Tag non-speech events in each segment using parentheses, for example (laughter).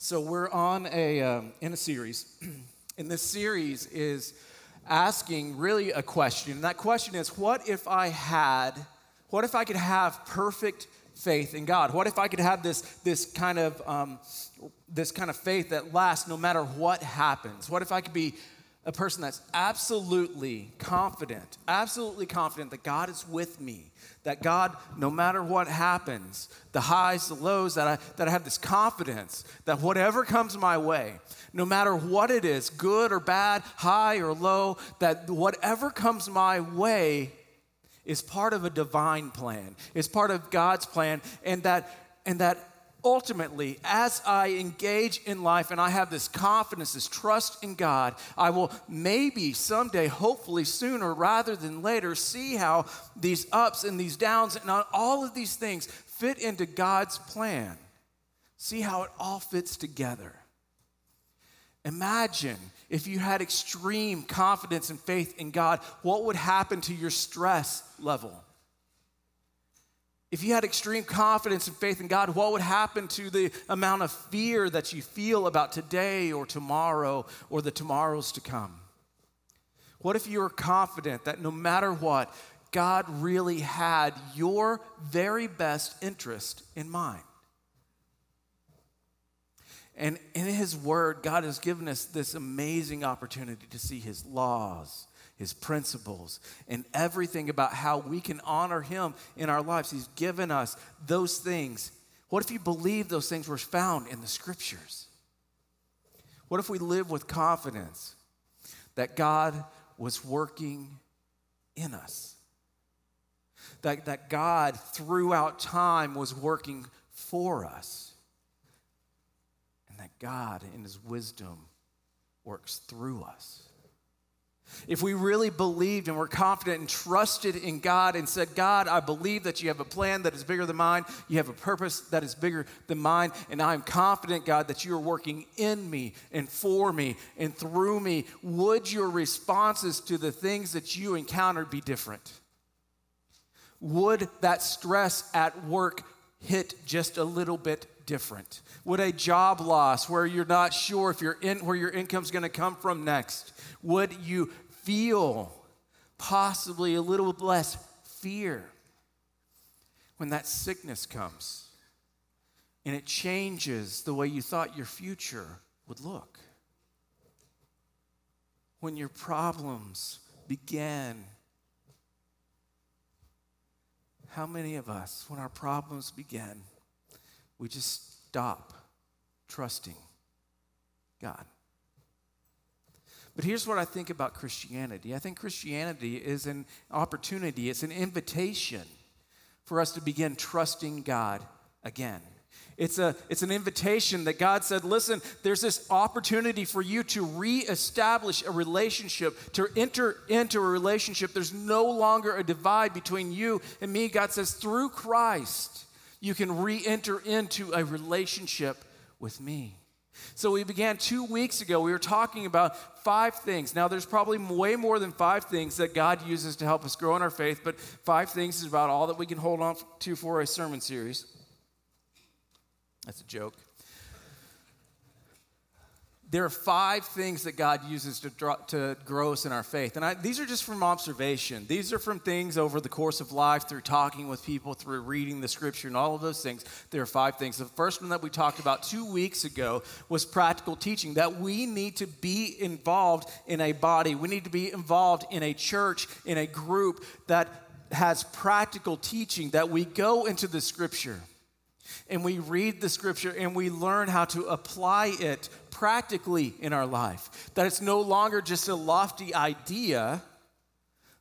So we're on a um, in a series, (clears throat) and this series is asking really a question. And that question is, what if I had, what if I could have perfect faith in God? What if I could have this this kind of um, this kind of faith that lasts no matter what happens? What if I could be a person that's absolutely confident, absolutely confident that God is with me, that God, no matter what happens, the highs, the lows, that I, that I have this confidence that whatever comes my way, no matter what it is, good or bad, high or low, that whatever comes my way is part of a divine plan, is part of God's plan, and that, and that ultimately, as I engage in life and I have this confidence, this trust in God, I will maybe someday, hopefully sooner rather than later, see how these ups and these downs and all of these things fit into God's plan. See how it all fits together. Imagine if you had extreme confidence and faith in God, what would happen to your stress level? If you had extreme confidence and faith in God, what would happen to the amount of fear that you feel about today or tomorrow or the tomorrows to come? What if you were confident that no matter what, God really had your very best interest in mind? And in His Word, God has given us this amazing opportunity to see His laws his principles, and everything about how we can honor him in our lives. He's given us those things. What if you believe those things were found in the scriptures? What if we live with confidence that God was working in us? That, that God throughout time was working for us. And that God, in his wisdom, works through us. If we really believed and were confident and trusted in God and said, God, I believe that you have a plan that is bigger than mine, you have a purpose that is bigger than mine, and I'm confident, God, that you are working in me and for me and through me, would your responses to the things that you encountered be different? Would that stress at work hit just a little bit different? Would a job loss where you're not sure if you're in where your income's going to come from next? Would you feel possibly a little less fear when that sickness comes and it changes the way you thought your future would look? When your problems began how many of us, when our problems begin, we just stop trusting God? But here's what I think about Christianity I think Christianity is an opportunity, it's an invitation for us to begin trusting God again. It's, a, it's an invitation that God said, listen, there's this opportunity for you to reestablish a relationship, to enter into a relationship. There's no longer a divide between you and me. God says, through Christ, you can re enter into a relationship with me. So we began two weeks ago. We were talking about five things. Now, there's probably way more than five things that God uses to help us grow in our faith, but five things is about all that we can hold on to for a sermon series. That's a joke there are five things that God uses to, draw, to grow us in our faith. And I, these are just from observation. These are from things over the course of life, through talking with people, through reading the scripture, and all of those things. There are five things. The first one that we talked about two weeks ago was practical teaching, that we need to be involved in a body. We need to be involved in a church, in a group that has practical teaching, that we go into the scripture and we read the scripture and we learn how to apply it practically in our life. That it's no longer just a lofty idea,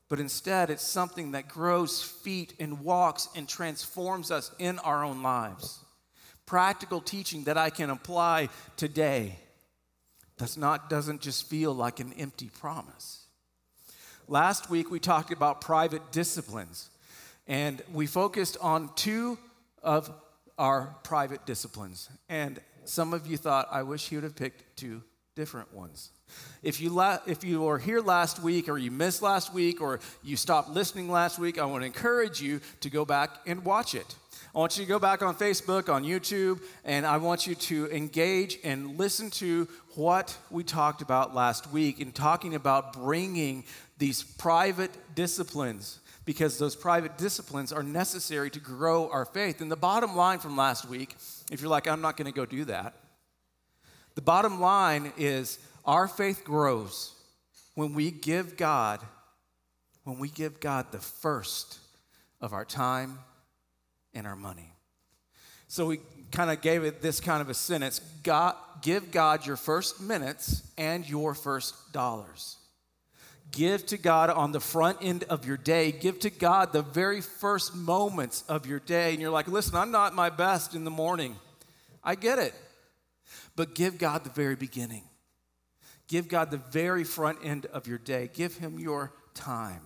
but instead it's something that grows feet and walks and transforms us in our own lives. Practical teaching that I can apply today does not doesn't just feel like an empty promise. Last week we talked about private disciplines and we focused on two of our private disciplines. And some of you thought, I wish he would have picked two different ones. If you, la- if you were here last week or you missed last week or you stopped listening last week, I want to encourage you to go back and watch it. I want you to go back on Facebook, on YouTube, and I want you to engage and listen to what we talked about last week in talking about bringing these private disciplines because those private disciplines are necessary to grow our faith. And the bottom line from last week, if you're like, I'm not going to go do that, the bottom line is our faith grows when we give God, when we give God the first of our time and our money. So we kind of gave it this kind of a sentence God, give God your first minutes and your first dollars. Give to God on the front end of your day. Give to God the very first moments of your day. And you're like, listen, I'm not my best in the morning. I get it. But give God the very beginning. Give God the very front end of your day. Give Him your time.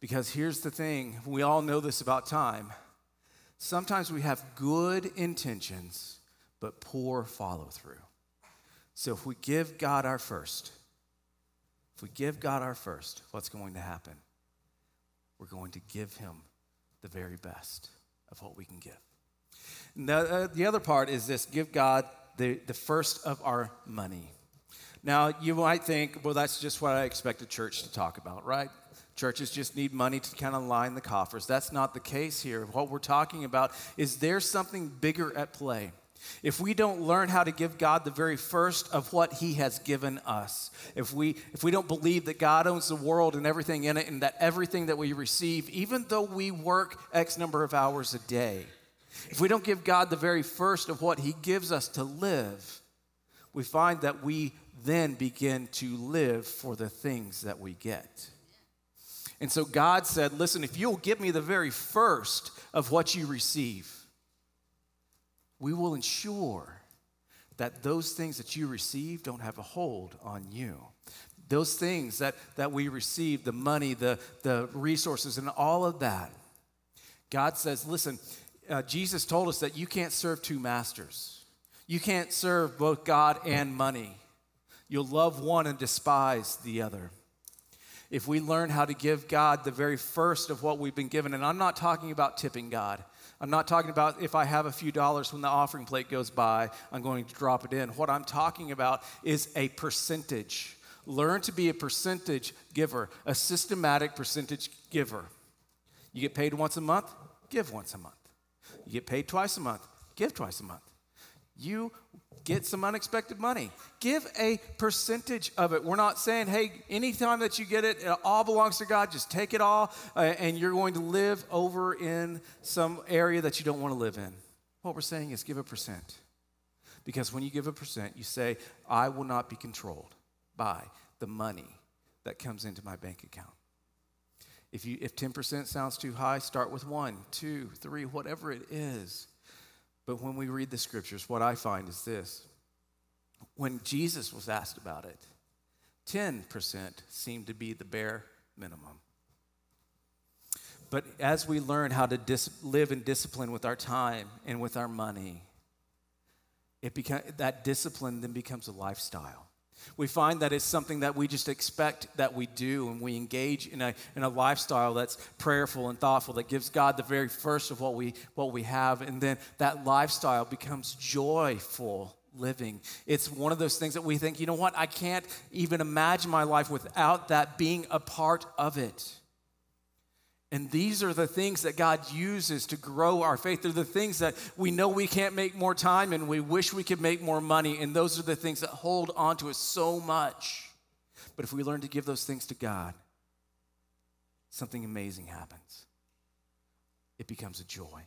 Because here's the thing we all know this about time. Sometimes we have good intentions, but poor follow through. So if we give God our first, if we give God our first, what's going to happen? We're going to give Him the very best of what we can give. The, uh, the other part is this give God the, the first of our money. Now, you might think, well, that's just what I expect a church to talk about, right? Churches just need money to kind of line the coffers. That's not the case here. What we're talking about is there's something bigger at play. If we don't learn how to give God the very first of what he has given us, if we if we don't believe that God owns the world and everything in it and that everything that we receive even though we work x number of hours a day, if we don't give God the very first of what he gives us to live, we find that we then begin to live for the things that we get. And so God said, Listen, if you'll give me the very first of what you receive, we will ensure that those things that you receive don't have a hold on you. Those things that, that we receive, the money, the, the resources, and all of that, God says, Listen, uh, Jesus told us that you can't serve two masters. You can't serve both God and money. You'll love one and despise the other. If we learn how to give God the very first of what we've been given, and I'm not talking about tipping God. I'm not talking about if I have a few dollars when the offering plate goes by, I'm going to drop it in. What I'm talking about is a percentage. Learn to be a percentage giver, a systematic percentage giver. You get paid once a month, give once a month. You get paid twice a month, give twice a month. You get some unexpected money. Give a percentage of it. We're not saying, hey, anytime that you get it, it all belongs to God, just take it all, uh, and you're going to live over in some area that you don't want to live in. What we're saying is give a percent. Because when you give a percent, you say, I will not be controlled by the money that comes into my bank account. If, you, if 10% sounds too high, start with one, two, three, whatever it is. But when we read the scriptures, what I find is this when Jesus was asked about it, 10% seemed to be the bare minimum. But as we learn how to dis- live in discipline with our time and with our money, it beca- that discipline then becomes a lifestyle. We find that it's something that we just expect that we do, and we engage in a, in a lifestyle that's prayerful and thoughtful, that gives God the very first of what we, what we have, and then that lifestyle becomes joyful living. It's one of those things that we think, you know what, I can't even imagine my life without that being a part of it. And these are the things that God uses to grow our faith. They're the things that we know we can't make more time and we wish we could make more money. And those are the things that hold on to us so much. But if we learn to give those things to God, something amazing happens. It becomes a joy.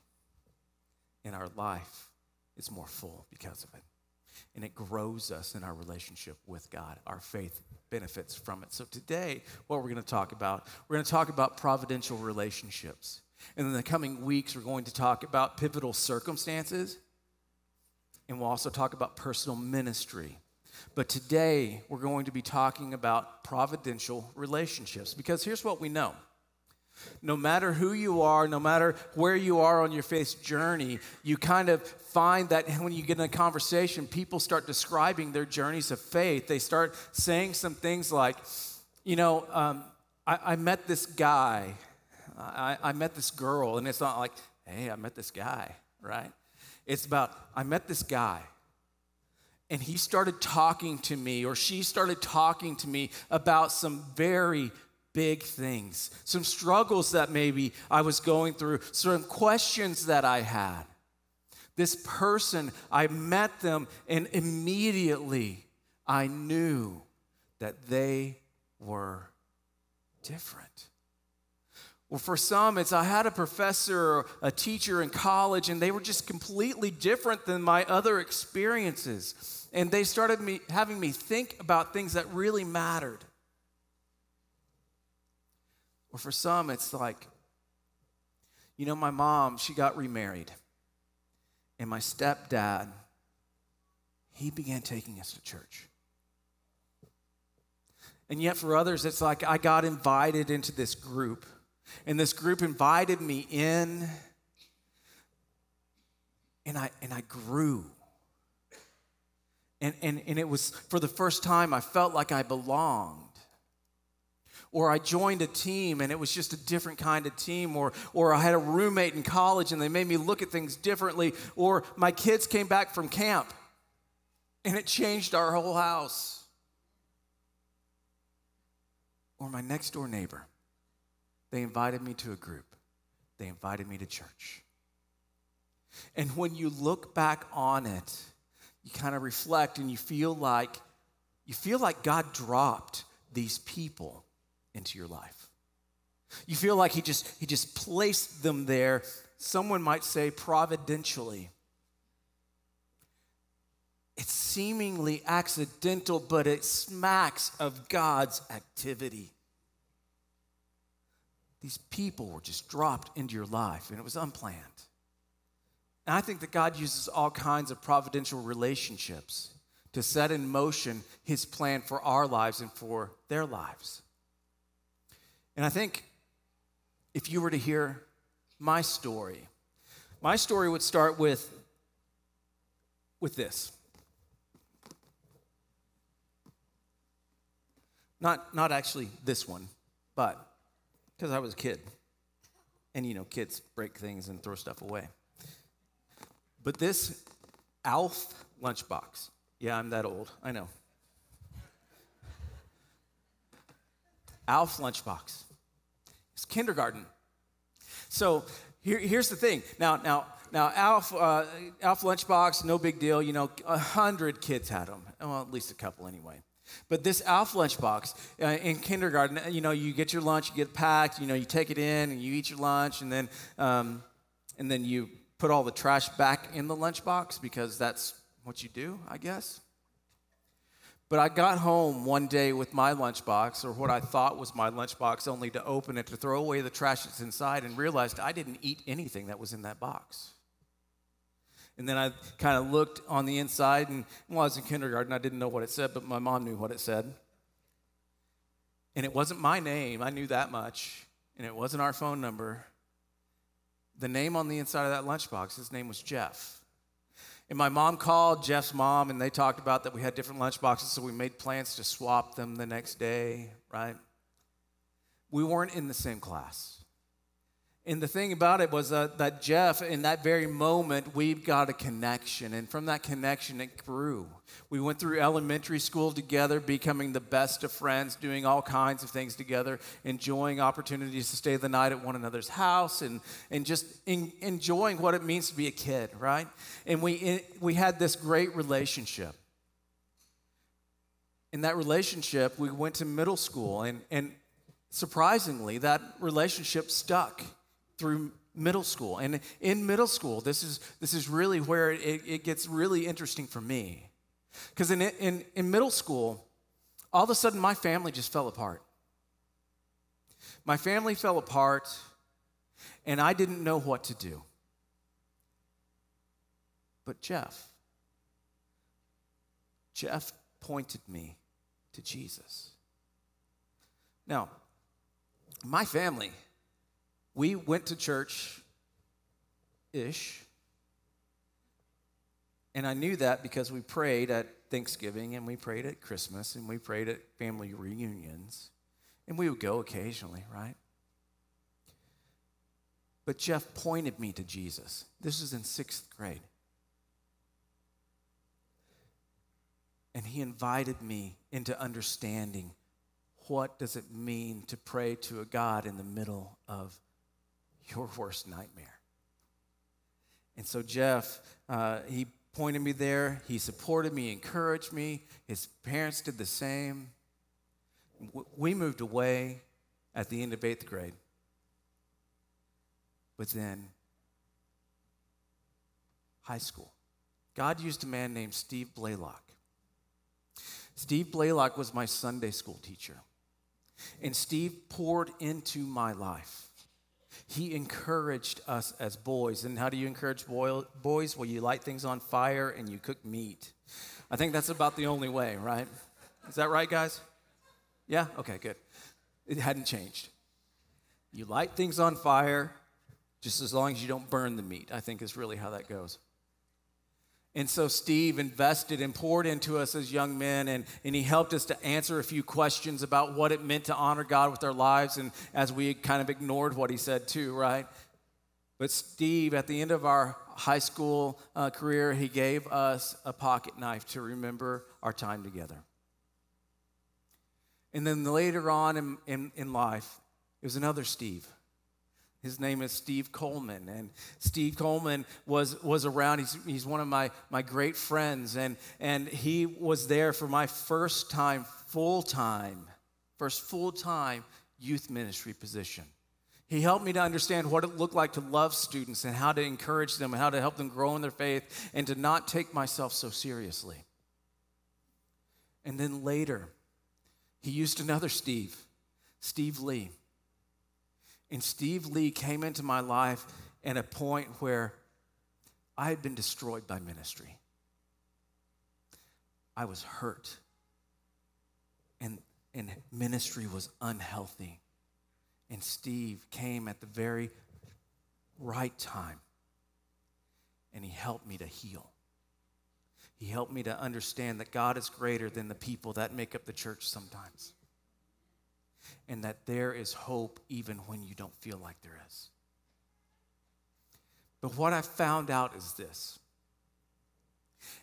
And our life is more full because of it and it grows us in our relationship with God. Our faith benefits from it. So today, what we're going to talk about, we're going to talk about providential relationships. And in the coming weeks, we're going to talk about pivotal circumstances, and we'll also talk about personal ministry. But today, we're going to be talking about providential relationships because here's what we know No matter who you are, no matter where you are on your faith journey, you kind of find that when you get in a conversation, people start describing their journeys of faith. They start saying some things like, you know, um, I, I, met this guy, I, I met this girl, and it's not like, hey, I met this guy, right? It's about, I met this guy and he started talking to me, or she started talking to me about some very big things, some struggles that maybe I was going through, some questions that I had. This person, I met them, and immediately I knew that they were different. Well, for some, it's I had a professor or a teacher in college, and they were just completely different than my other experiences and they started me having me think about things that really mattered. Or for some, it's like, you know, my mom, she got remarried. And my stepdad, he began taking us to church. And yet, for others, it's like I got invited into this group. And this group invited me in. And I, and I grew. And, and, and it was for the first time I felt like I belonged. Or I joined a team and it was just a different kind of team. Or, or I had a roommate in college and they made me look at things differently. Or my kids came back from camp and it changed our whole house. Or my next door neighbor, they invited me to a group, they invited me to church. And when you look back on it, you kind of reflect and you feel like you feel like God dropped these people into your life. You feel like he just he just placed them there, someone might say providentially. It's seemingly accidental, but it smacks of God's activity. These people were just dropped into your life, and it was unplanned. And I think that God uses all kinds of providential relationships to set in motion his plan for our lives and for their lives. And I think if you were to hear my story, my story would start with, with this. Not, not actually this one, but because I was a kid. And you know, kids break things and throw stuff away. But this Alf lunchbox, yeah, I'm that old, I know. Alf lunchbox. Kindergarten. So here, here's the thing. Now, now, now, Alf, uh, Alf lunchbox, no big deal. You know, a hundred kids had them. Well, at least a couple anyway. But this Alf lunchbox uh, in kindergarten, you know, you get your lunch, you get packed, you know, you take it in and you eat your lunch, and then, um, and then you put all the trash back in the lunchbox because that's what you do, I guess. But I got home one day with my lunchbox, or what I thought was my lunchbox, only to open it to throw away the trash that's inside and realized I didn't eat anything that was in that box. And then I kind of looked on the inside, and while I was in kindergarten, I didn't know what it said, but my mom knew what it said. And it wasn't my name, I knew that much. And it wasn't our phone number, the name on the inside of that lunchbox, his name was Jeff. And my mom called Jeff's mom, and they talked about that we had different lunchboxes, so we made plans to swap them the next day, right? We weren't in the same class. And the thing about it was uh, that Jeff, in that very moment, we got a connection. And from that connection, it grew. We went through elementary school together, becoming the best of friends, doing all kinds of things together, enjoying opportunities to stay the night at one another's house, and, and just in, enjoying what it means to be a kid, right? And we, we had this great relationship. In that relationship, we went to middle school, and, and surprisingly, that relationship stuck through middle school. And in middle school, this is, this is really where it, it gets really interesting for me. Because in, in, in middle school, all of a sudden my family just fell apart. My family fell apart, and I didn't know what to do. But Jeff, Jeff pointed me to Jesus. Now, my family we went to church ish. And I knew that because we prayed at Thanksgiving and we prayed at Christmas and we prayed at family reunions. And we would go occasionally, right? But Jeff pointed me to Jesus. This was in sixth grade. And he invited me into understanding what does it mean to pray to a God in the middle of your (laughs) worst nightmare. And so Jeff, uh, he pointed me there. He supported me, encouraged me. His parents did the same. We moved away at the end of eighth grade. But then, high school. God used a man named Steve Blaylock. Steve Blaylock was my Sunday school teacher. And Steve poured into my life. He encouraged us as boys. And how do you encourage boy, boys? Well, you light things on fire and you cook meat. I think that's about the only way, right? Is that right, guys? Yeah? Okay, good. It hadn't changed. You light things on fire just as long as you don't burn the meat, I think is really how that goes. And so Steve invested and poured into us as young men, and, and he helped us to answer a few questions about what it meant to honor God with our lives, and as we kind of ignored what he said too, right? But Steve, at the end of our high school uh, career, he gave us a pocket knife to remember our time together. And then later on in, in, in life, it was another Steve his name is Steve Coleman. And Steve Coleman was, was around. He's, he's one of my, my great friends. And, and he was there for my first time, full time, first full time youth ministry position. He helped me to understand what it looked like to love students and how to encourage them and how to help them grow in their faith and to not take myself so seriously. And then later, he used another Steve, Steve Lee. And Steve Lee came into my life at a point where I had been destroyed by ministry. I was hurt. And, and ministry was unhealthy. And Steve came at the very right time. And he helped me to heal. He helped me to understand that God is greater than the people that make up the church sometimes and that there is hope even when you don't feel like there is. But what I found out is this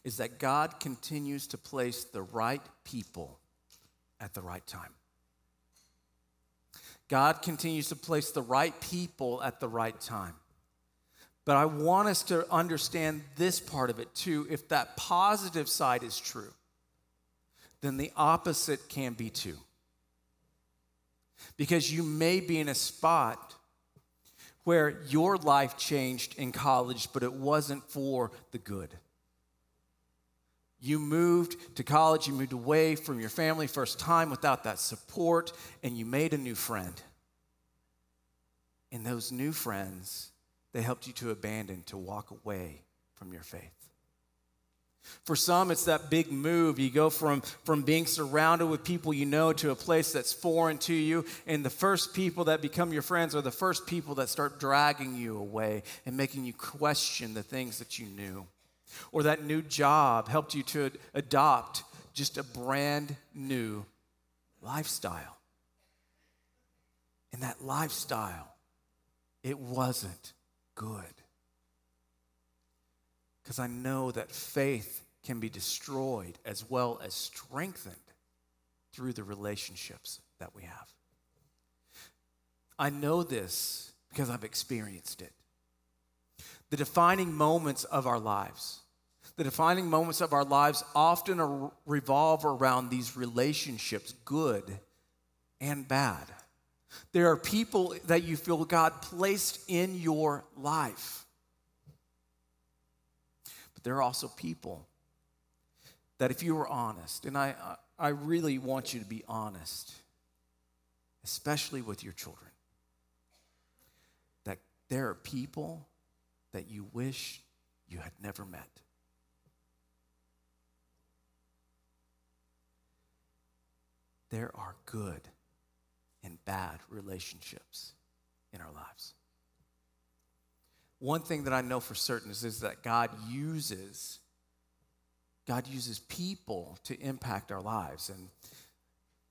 is that God continues to place the right people at the right time. God continues to place the right people at the right time. But I want us to understand this part of it too. If that positive side is true, then the opposite can be too because you may be in a spot where your life changed in college, but it wasn't for the good. You moved to college, you moved away from your family first time without that support, and you made a new friend. And those new friends, they helped you to abandon, to walk away from your faith. For some, it's that big move. You go from, from being surrounded with people you know to a place that's foreign to you. And the first people that become your friends are the first people that start dragging you away and making you question the things that you knew. Or that new job helped you to adopt just a brand new lifestyle. And that lifestyle, it wasn't good. Because I know that faith can be destroyed as well as strengthened through the relationships that we have. I know this because I've experienced it. The defining moments of our lives, the defining moments of our lives often revolve around these relationships, good and bad. There are people that you feel God placed in your life there are also people that if you were honest, and I, I really want you to be honest, especially with your children, that there are people that you wish you had never met. There are good and bad relationships in our lives. One thing that I know for certain is, is that God uses God uses people to impact our lives. And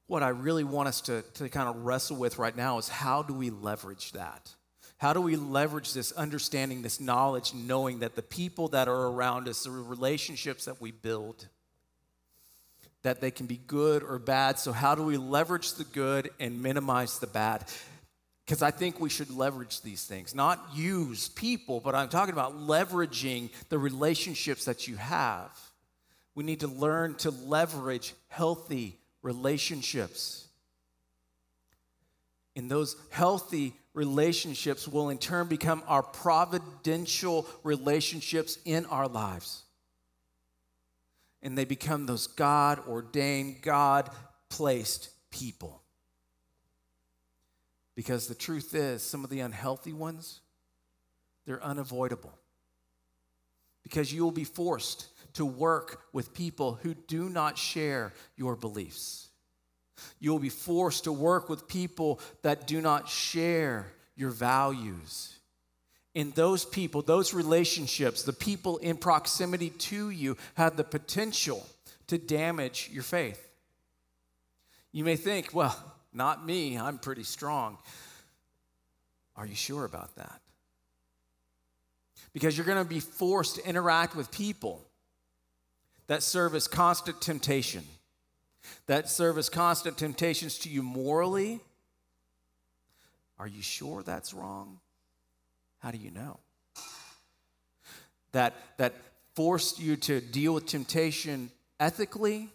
what I really want us to, to kind of wrestle with right now is how do we leverage that? How do we leverage this understanding, this knowledge, knowing that the people that are around us, the relationships that we build, that they can be good or bad. So, how do we leverage the good and minimize the bad? Because I think we should leverage these things, not use people, but I'm talking about leveraging the relationships that you have. We need to learn to leverage healthy relationships. And those healthy relationships will in turn become our providential relationships in our lives. And they become those God ordained, God placed people. Because the truth is, some of the unhealthy ones, they're unavoidable. Because you will be forced to work with people who do not share your beliefs. You will be forced to work with people that do not share your values. In those people, those relationships, the people in proximity to you have the potential to damage your faith. You may think, well, not me, I'm pretty strong. Are you sure about that? Because you're going to be forced to interact with people that serve as constant temptation, that serve as constant temptations to you morally. Are you sure that's wrong? How do you know? That, that forced you to deal with temptation ethically?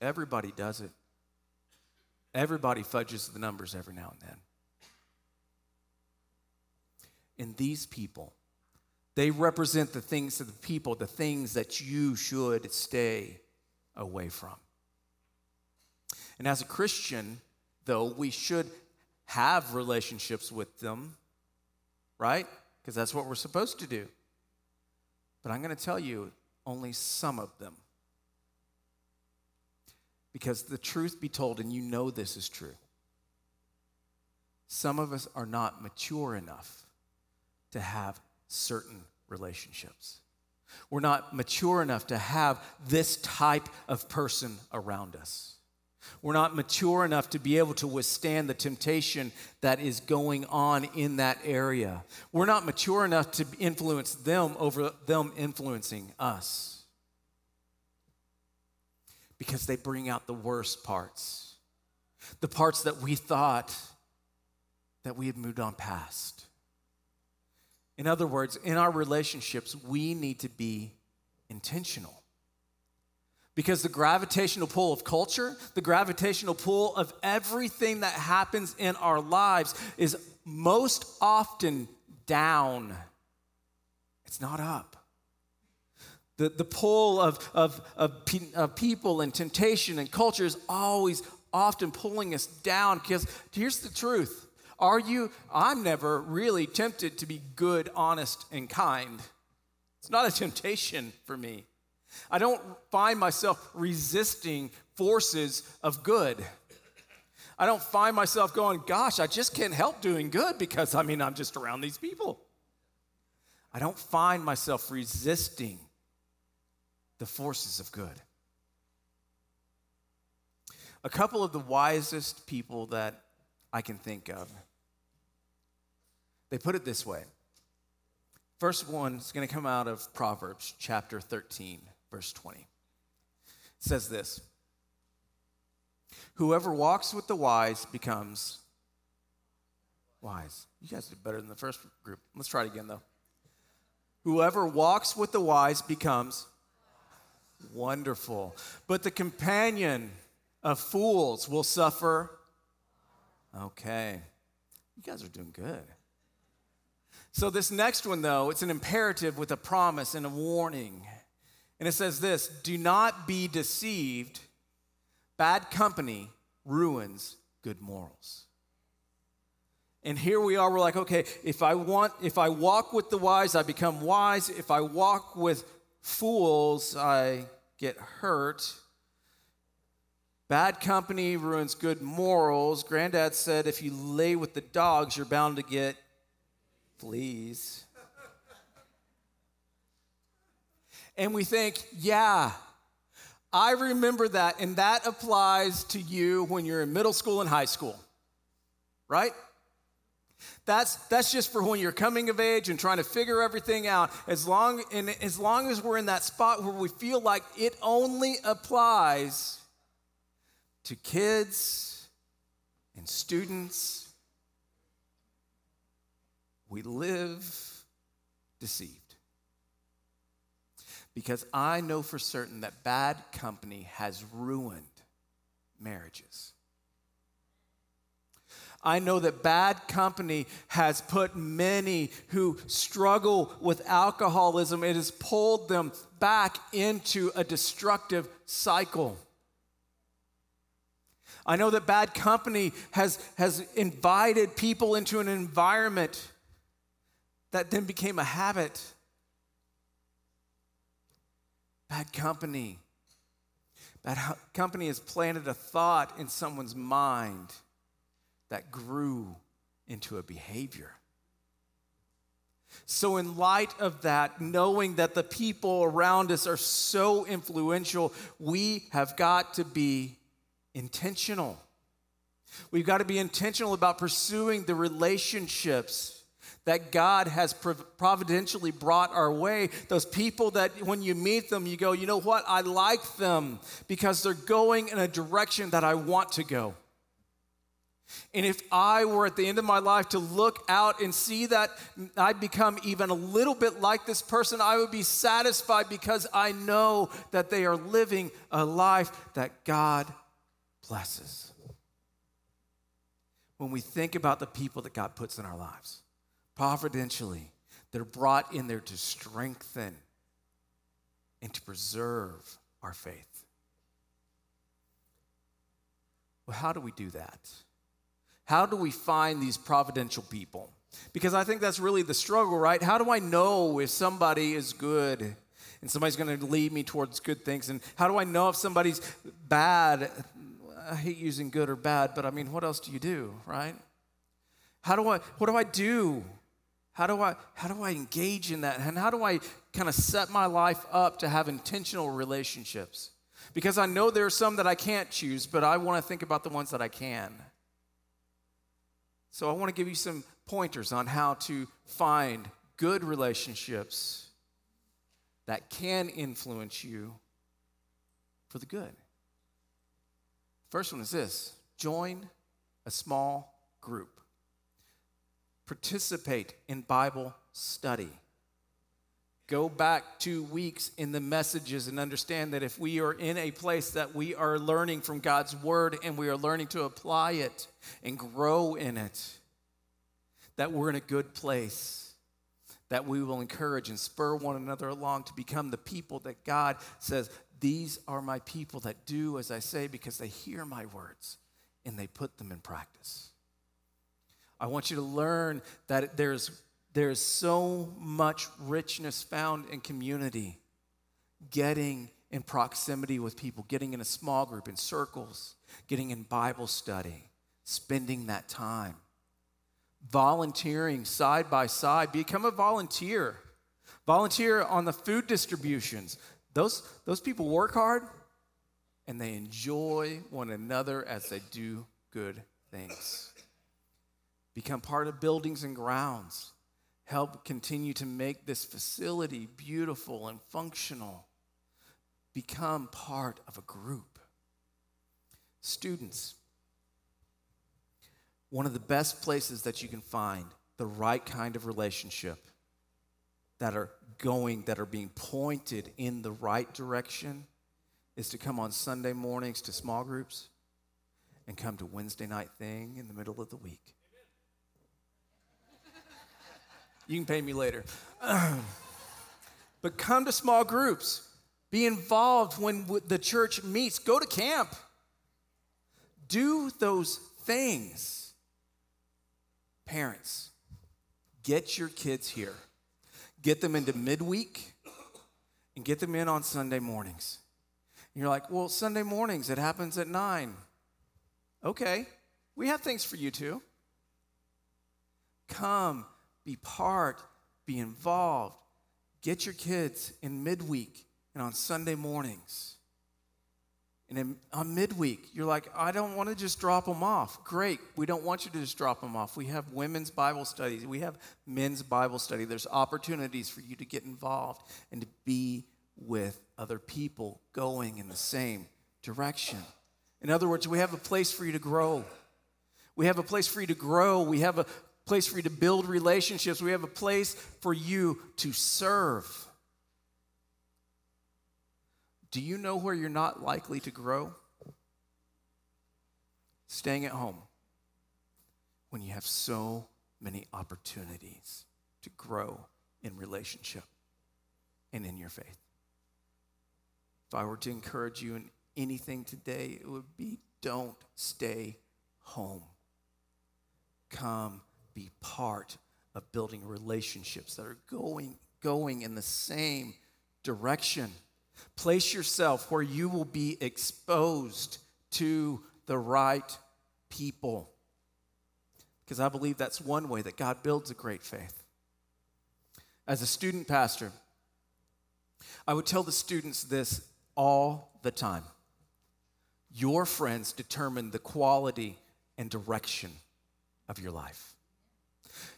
Everybody does it. Everybody fudges the numbers every now and then. And these people they represent the things of the people, the things that you should stay away from. And as a Christian, though, we should have relationships with them, right? Because that's what we're supposed to do. But I'm going to tell you only some of them. Because the truth be told, and you know this is true, some of us are not mature enough to have certain relationships. We're not mature enough to have this type of person around us. We're not mature enough to be able to withstand the temptation that is going on in that area. We're not mature enough to influence them over them influencing us. Because they bring out the worst parts, the parts that we thought that we had moved on past. In other words, in our relationships, we need to be intentional. Because the gravitational pull of culture, the gravitational pull of everything that happens in our lives is most often down. It's not up. The, the pull of, of, of, of people and temptation and culture is always often pulling us down because here's the truth are you? I'm never really tempted to be good, honest, and kind. It's not a temptation for me. I don't find myself resisting forces of good. I don't find myself going, gosh, I just can't help doing good because I mean, I'm just around these people. I don't find myself resisting the forces of good. A couple of the wisest people that I can think of they put it this way. First one is going to come out of Proverbs chapter 13, verse 20. It says this Whoever walks with the wise becomes wise. You guys did better than the first group. Let's try it again, though. Whoever walks with the wise becomes wonderful. But the companion of fools will suffer. Okay. You guys are doing good. So, this next one, though, it's an imperative with a promise and a warning. And it says this Do not be deceived. Bad company ruins good morals. And here we are, we're like, okay, if I want, if I walk with the wise, I become wise. If I walk with fools, I get hurt. Bad company ruins good morals. Granddad said if you lay with the dogs, you're bound to get fleas. and we think, yeah, I remember that, and that applies to you when you're in middle school and high school, right? That's, that's just for when you're coming of age and trying to figure everything out. As long, and as long as we're in that spot where we feel like it only applies to kids and students, we live deceived. Because I know for certain that bad company has ruined marriages. I know that bad company has put many who struggle with alcoholism, it has pulled them back into a destructive cycle. I know that bad company has, has invited people into an environment that then became a habit. Bad company. Bad company has planted a thought in someone's mind that grew into a behavior. So, in light of that, knowing that the people around us are so influential, we have got to be intentional. We've got to be intentional about pursuing the relationships that God has providentially brought our way. Those people that when you meet them, you go, you know what? I like them because they're going in a direction that I want to go. And if I were at the end of my life to look out and see that I become even a little bit like this person, I would be satisfied because I know that they are living a life that God blesses. When we think about the people that God puts in our lives, providentially, they're brought in there to strengthen and to preserve our faith. Well, how do we do that? How do we find these providential people? Because I think that's really the struggle, right? How do I know if somebody is good and somebody's going to lead me towards good things? And how do I know if somebody's bad? I hate using good or bad, but I mean, what else do you do, right? How do I, what do I do? How do I, how do I engage in that? And how do I kind of set my life up to have intentional relationships? Because I know there are some that I can't choose, but I want to think about the ones that I can. So I want to give you some pointers on how to find good relationships that can influence you for the good. First one is this join a small group, participate in Bible study. Go back two weeks in the messages and understand that if we are in a place that we are learning from God's word and we are learning to apply it and grow in it, that we're in a good place, that we will encourage and spur one another along to become the people that God says, These are my people that do as I say because they hear my words and they put them in practice. I want you to learn that there's there is so much richness found in community, getting in proximity with people, getting in a small group, in circles, getting in Bible study, spending that time, volunteering side by side. Become a volunteer. Volunteer on the food distributions. Those, those people work hard and they enjoy one another as they do good things. Become part of buildings and grounds help continue to make this facility beautiful and functional. Become part of a group. Students, one of the best places that you can find the right kind of relationship that are going, that are being pointed in the right direction is to come on Sunday mornings to small groups and come to Wednesday night thing in the middle of the week. You can pay me later. (clears throat) but come to small groups. Be involved when the church meets. Go to camp. Do those things. Parents, get your kids here. Get them into midweek and get them in on Sunday mornings. you're like, well, Sunday mornings, it happens at nine. Okay, we have things for you too. Come, be part, be involved. Get your kids in midweek and on Sunday mornings. And in, on midweek, you're like, I don't want to just drop them off. Great. We don't want you to just drop them off. We have women's Bible studies, we have men's Bible study. There's opportunities for you to get involved and to be with other people going in the same direction. In other words, we have a place for you to grow. We have a place for you to grow. We have a place for you to build relationships. We have a place for you to serve. Do you know where you're not likely to grow? Staying at home when you have so many opportunities to grow in relationship and in your faith. If I were to encourage you in anything today, it would be don't stay home. Come be part of building relationships that are going, going in the same direction. Place yourself where you will be exposed to the right people. Because I believe that's one way that God builds a great faith. As a student pastor, I would tell the students this all the time. Your friends determine the quality and direction of your life.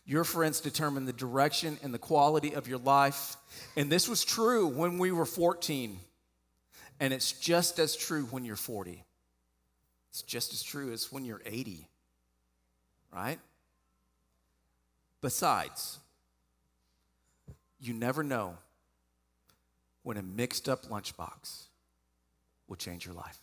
Your friends determine the direction and the quality of your life. And this was true when we were 14. And it's just as true when you're 40. It's just as true as when you're 80, right? Besides, you never know when a mixed up lunchbox will change your life.